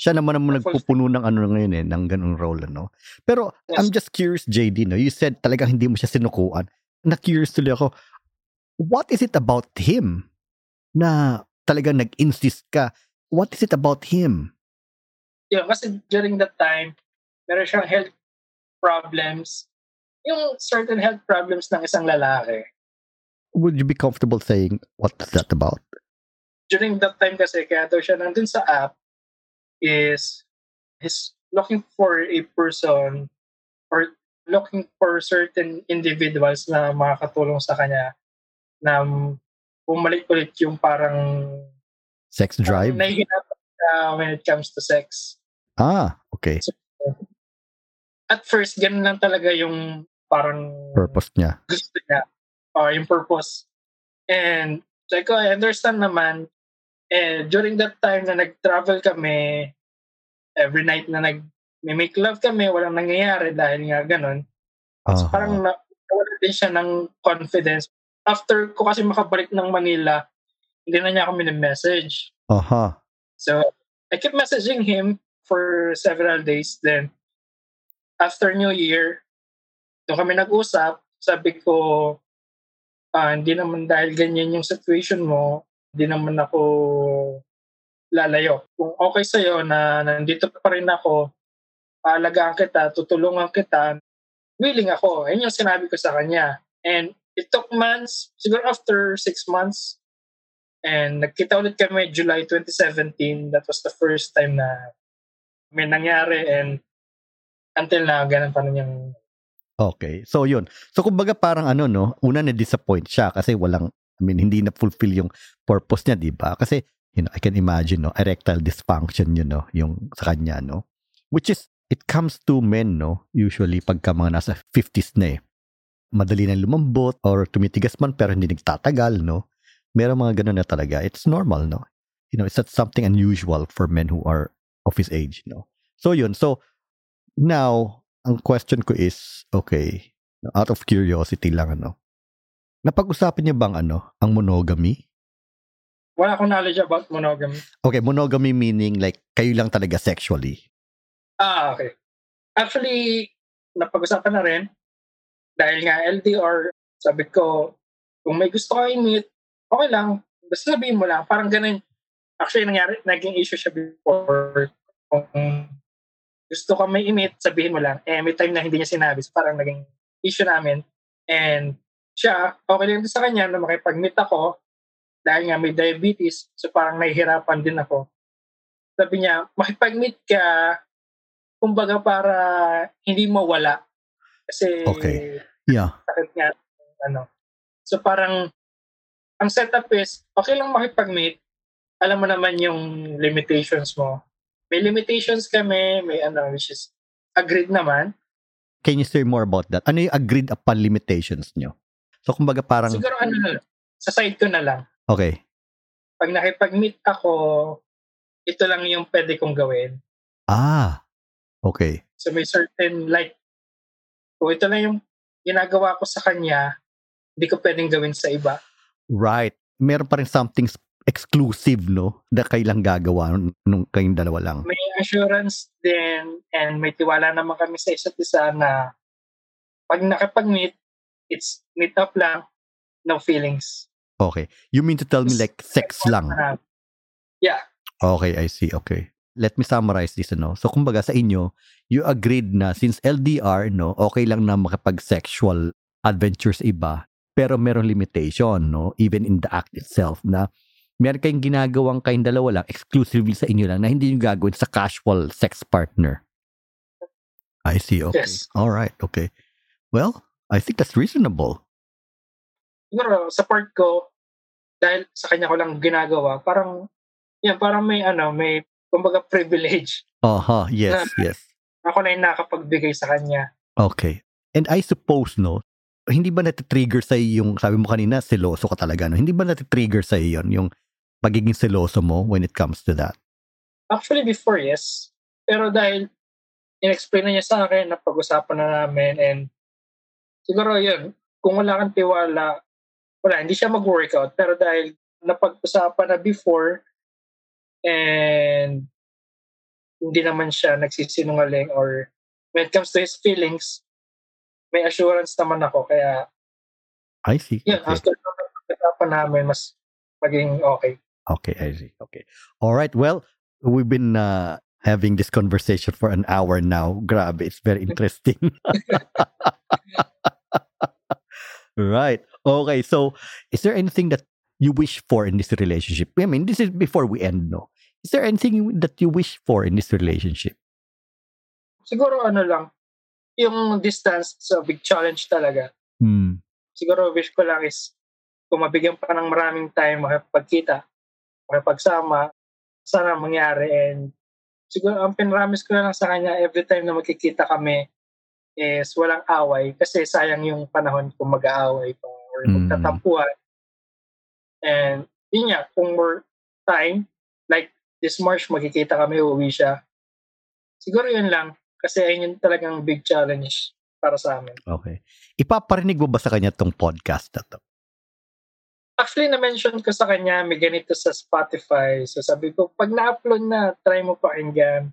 Siya naman ang nagpupuno ng ano ngayon eh, ng ganung role, ano. Pero Yes. I'm just curious, JD, no? You said talagang hindi mo siya sinukuan. Na-curious tuloy ako, what is it about him na talagang nag-insist ka? What is it about him? Yun, kasi during that time, meron siyang health problems. Yung certain health problems ng isang lalaki. Would you be comfortable saying what is that about? During that time kasi, kaya daw siya nandun sa app, is he's looking for a person or looking for certain individuals na makakatulong sa kanya na bumalik ulit yung parang Sex drive? Parang nahihirapan siya when it comes to sex. Ah, okay. At first, ganun lang talaga yung parang Purpose niya. gusto niya. Or yung purpose. And sabi ko, I understand naman. And during that time na nag-travel kami, every night na nag may make love kami, walang nangyayari dahil nga ganun. So Aha. parang na, nawala din siya ng confidence. After ko kasi makabalik ng Manila, hindi na niya ako message Aha. So I kept messaging him for several days. Then after New Year, doon kami nag-usap. Sabi ko, ah, hindi naman dahil ganyan yung situation mo, hindi naman ako lalayo. Kung okay sa'yo na nandito pa rin ako, paalagaan kita, tutulungan kita, willing ako. Yun yung sinabi ko sa kanya. And it took months, siguro after six months, And nagkita ulit kami July 2017. That was the first time na may nangyari and until na ganun pa rin yung Okay. So yun. So kumbaga parang ano no, una na disappoint siya kasi walang I mean hindi na fulfill yung purpose niya, 'di ba? Kasi you know, I can imagine no, erectile dysfunction yun no, yung sa kanya no. Which is it comes to men no, usually pagka mga nasa 50s na eh. Madali na lumambot or tumitigas man pero hindi nagtatagal no. Meron mga ganun na talaga. It's normal no. You know, it's not something unusual for men who are of his age no. So yun. So now ang question ko is, okay, out of curiosity lang ano, napag-usapan niyo bang ano, ang monogamy? wala akong knowledge about monogamy. Okay, monogamy meaning like kayo lang talaga sexually. Ah, okay. Actually, napag-usapan na rin dahil nga LDR, sabi ko, kung may gusto ka i-meet, okay lang. Basta sabihin mo lang. Parang ganun. Actually, nangyari, naging issue siya before. Kung gusto ka may imit, sabihin mo lang. Eh, may time na hindi niya sinabi. So, parang naging issue namin. And siya, okay lang din sa kanya na makipag-meet ako dahil nga may diabetes. So, parang nahihirapan din ako. Sabi niya, makipag-meet ka, kumbaga para hindi mawala. Kasi, Okay. Yeah. sakit nga. Ano. So, parang, ang setup is, okay lang makipag-meet. Alam mo naman yung limitations mo. May limitations kami, may ano, which is agreed naman. Can you say more about that? Ano yung agreed upon limitations nyo? So, kumbaga parang, Siguro ano na lang, sa side ko na lang. okay. Pag nakipag-meet ako, ito lang yung pwede kong gawin. Ah, okay. So may certain like, kung ito lang yung ginagawa ko sa kanya, hindi ko pwedeng gawin sa iba. Right. Meron pa rin something exclusive, no? Na kailang gagawa nung, nung kayong dalawa lang. May assurance din and may tiwala naman kami sa isa't isa na pag nakipag-meet, it's meet up lang, no feelings. Okay. You mean to tell me like sex lang? Uh, yeah. Okay, I see. Okay. Let me summarize this, no? So, kumbaga sa inyo, you agreed na since LDR, no, okay lang na makipag-sexual adventures iba, pero merong limitation, no? Even in the act itself, na meron kayong ginagawang kayong dalawa lang, exclusively sa inyo lang, na hindi nyo gagawin sa casual sex partner. I see. Okay. Yes. All right. Okay. Well, I think that's reasonable. siguro sa part ko, dahil sa kanya ko lang ginagawa, parang, yan, parang may, ano, may, kumbaga, privilege. Aha. Yes. Yes. Ako na yung nakapagbigay sa kanya. Okay. And I suppose, no, hindi ba natitrigger sa yung, sabi mo kanina, seloso ka talaga, no? Hindi ba natitrigger sa yon yung pagiging seloso mo when it comes to that? Actually, before, yes. Pero dahil, in-explain na niya sa akin, napag-usapan na namin, and siguro yun, kung wala kang tiwala, wala, hindi siya mag-workout. Pero dahil napag-usapan na before, and hindi naman siya nagsisinungaling or when it comes to his feelings, may assurance naman ako. Kaya, I see. yun, Okay. after pag-usapan namin, mas maging okay. Okay, I see. Okay. All right. Well, we've been uh, having this conversation for an hour now. Grabe, it's very interesting. right. Okay. So, is there anything that you wish for in this relationship? I mean, this is before we end, no? Is there anything that you wish for in this relationship? Siguro ano lang, yung distance is a big challenge talaga. Hmm. siguro wish ko lang is kung mabigyan pa ng maraming time makipagkita, makipagsama, sana mangyari and siguro ang pinramis ko na lang sa kanya every time na magkikita kami is walang away kasi sayang yung panahon kung mag-aaway pa or Mm. magtatampuhan. And yun nga, kung more time, like this March magkikita kami, uuwi siya. Siguro yun lang kasi ayun yung talagang big challenge para sa amin. Okay. Ipaparinig mo ba sa kanya tong podcast na to? Actually, na-mention ko sa kanya, may ganito sa Spotify. So sabi ko, pag na-upload na, try mo pakinggan.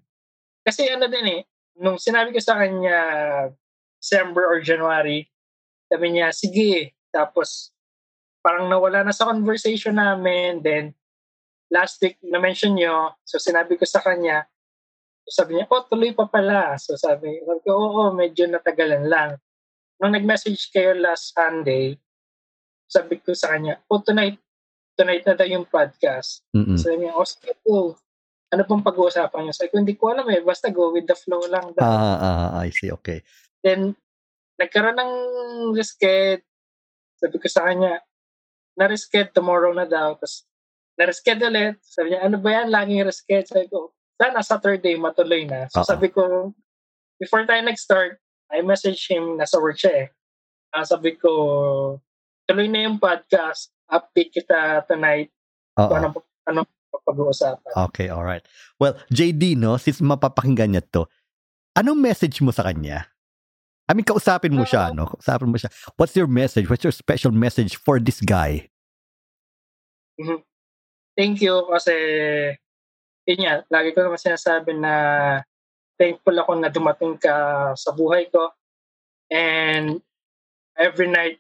Kasi ano din eh, nung sinabi ko sa kanya, December or January, sabi niya, sige. Tapos, parang nawala na sa conversation namin. Then, last week, na-mention nyo. So, sinabi ko sa kanya, sabi niya, oh, tuloy pa pala. So, sabi, sabi ko, oo, medyo natagalan lang. Nung nag-message kayo last Sunday, sabi ko sa kanya, oh, tonight, tonight na daw yung podcast. Mm-mm. Sabi niya, oh, sige po. Ano pong pag-uusapan niyo? Sabi ko, hindi ko alam eh. Basta go with the flow lang. daw. Ah, ah, I see. Okay. Then, nagkaroon ng risked. Sabi ko sa kanya, na-risked tomorrow na daw. Tapos, na-risked ulit. Sabi niya, ano ba yan? Laging risked. Sabi ko, sana Saturday matuloy na. So, Oo. sabi ko, before tayo nag-start, I message him, nasa work siya eh. Ah, sabi ko, tuloy na yung podcast. Update kita tonight. Oo. Kung ano, ano pag-uusapan. Okay, all right. Well, JD, no, since mapapakinggan niya to, anong message mo sa kanya? I mean, kausapin mo siya, no? Kausapin mo siya. What's your message? What's your special message for this guy? thank you kasi yun nga, lagi ko naman sinasabi na thankful ako na dumating ka sa buhay ko. And every night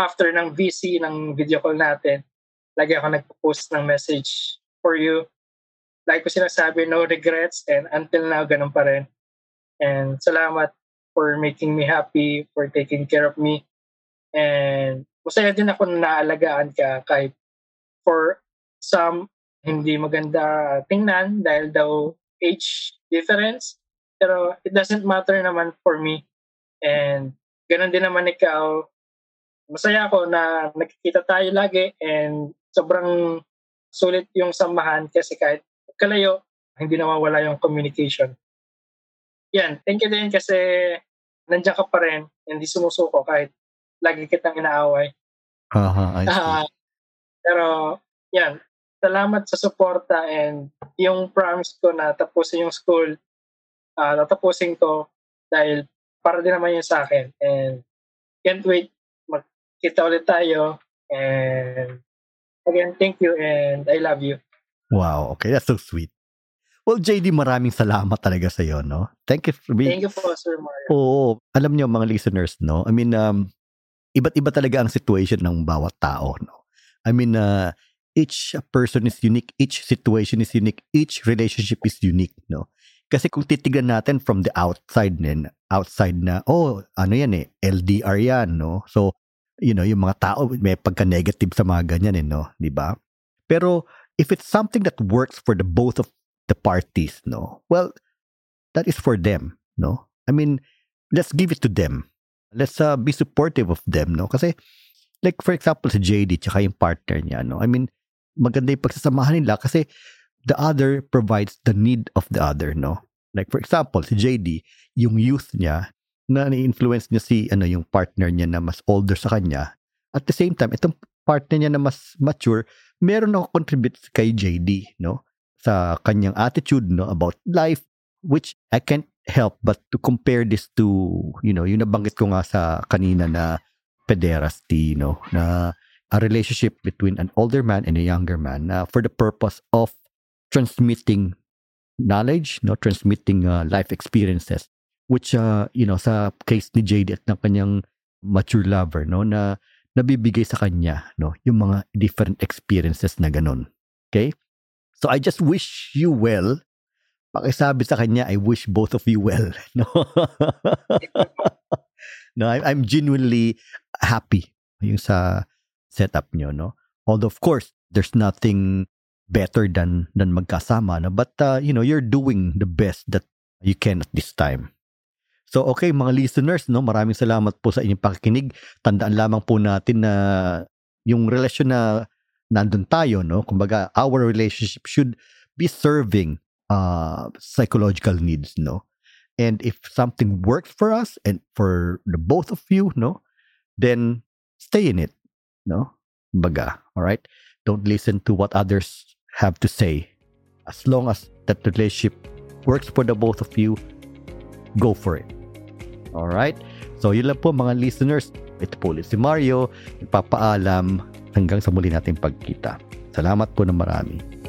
after ng VC, ng video call natin, lagi ako nagpo-post ng message for you. Lagi ko sinasabi, no regrets. And until now, ganun pa rin. And salamat for making me happy, for taking care of me. And masaya din ako na naalagaan ka kahit for some hindi maganda tingnan dahil daw age difference. Pero it doesn't matter naman for me. And ganun din naman ikaw. Masaya ako na nakikita tayo lagi and sobrang sulit yung samahan kasi kahit kalayo, hindi nawawala yung communication. Yan, thank you din kasi nandiyan ka pa rin, hindi sumusuko kahit lagi kitang inaaway. Aha, I see. Ah, pero, yan, salamat sa suporta and yung promise ko na tapusin yung school, ah tatapusin ko dahil para din naman yun sa akin. And can't wait magkita ulit tayo. And again, thank you and I love you. Wow, okay, that's so sweet. Well, JD, maraming salamat talaga sa iyo, no? Thank you for being Thank you po, Sir Mario. Oo, alam niyo mga listeners, no? I mean, um, iba't iba talaga ang situation ng bawat tao, no? I mean, uh, each person is unique, each situation is unique, each relationship is unique, no? Kasi kung titignan natin from the outside din, outside na, oh, ano yan eh, LDR yan, no? So, you know, yung mga tao may pagka-negative sa mga ganyan eh, no? Di ba? Pero, if it's something that works for the both of the parties, no? Well, that is for them, no? I mean, let's give it to them. Let's uh, be supportive of them, no? Kasi, like for example, si JD tsaka yung partner niya, no? I mean, maganda yung pagsasamahan nila kasi the other provides the need of the other, no? Like for example, si JD, yung youth niya, na ni-influence niya si ano yung partner niya na mas older sa kanya. At the same time, itong partner niya na mas mature, meron ako contribute kay JD, no? Sa kanyang attitude, no? About life, which I can't help but to compare this to, you know, yung nabanggit ko nga sa kanina na pederasty, no? Na a relationship between an older man and a younger man na for the purpose of transmitting knowledge, no? Transmitting uh, life experiences which uh, you know sa case ni JD at ng kanyang mature lover no na nabibigay sa kanya no yung mga different experiences na ganun. Okay? So I just wish you well. Pakisabi sa kanya I wish both of you well no? No I, I'm genuinely happy yung sa setup nyo no? Although of course there's nothing better than than magkasama no? But uh, you know you're doing the best that you can at this time So okay mga listeners, no, maraming salamat po sa inyong pakikinig. Tandaan lamang po natin na yung relasyon na nandun tayo, no, kumbaga our relationship should be serving uh, psychological needs, no. And if something works for us and for the both of you, no, then stay in it, no. Kumbaga, all right? Don't listen to what others have to say. As long as that relationship works for the both of you, go for it. Alright? So yun lang po mga listeners. Ito po ulit si Mario. Nagpapaalam hanggang sa muli nating pagkita. Salamat po na marami.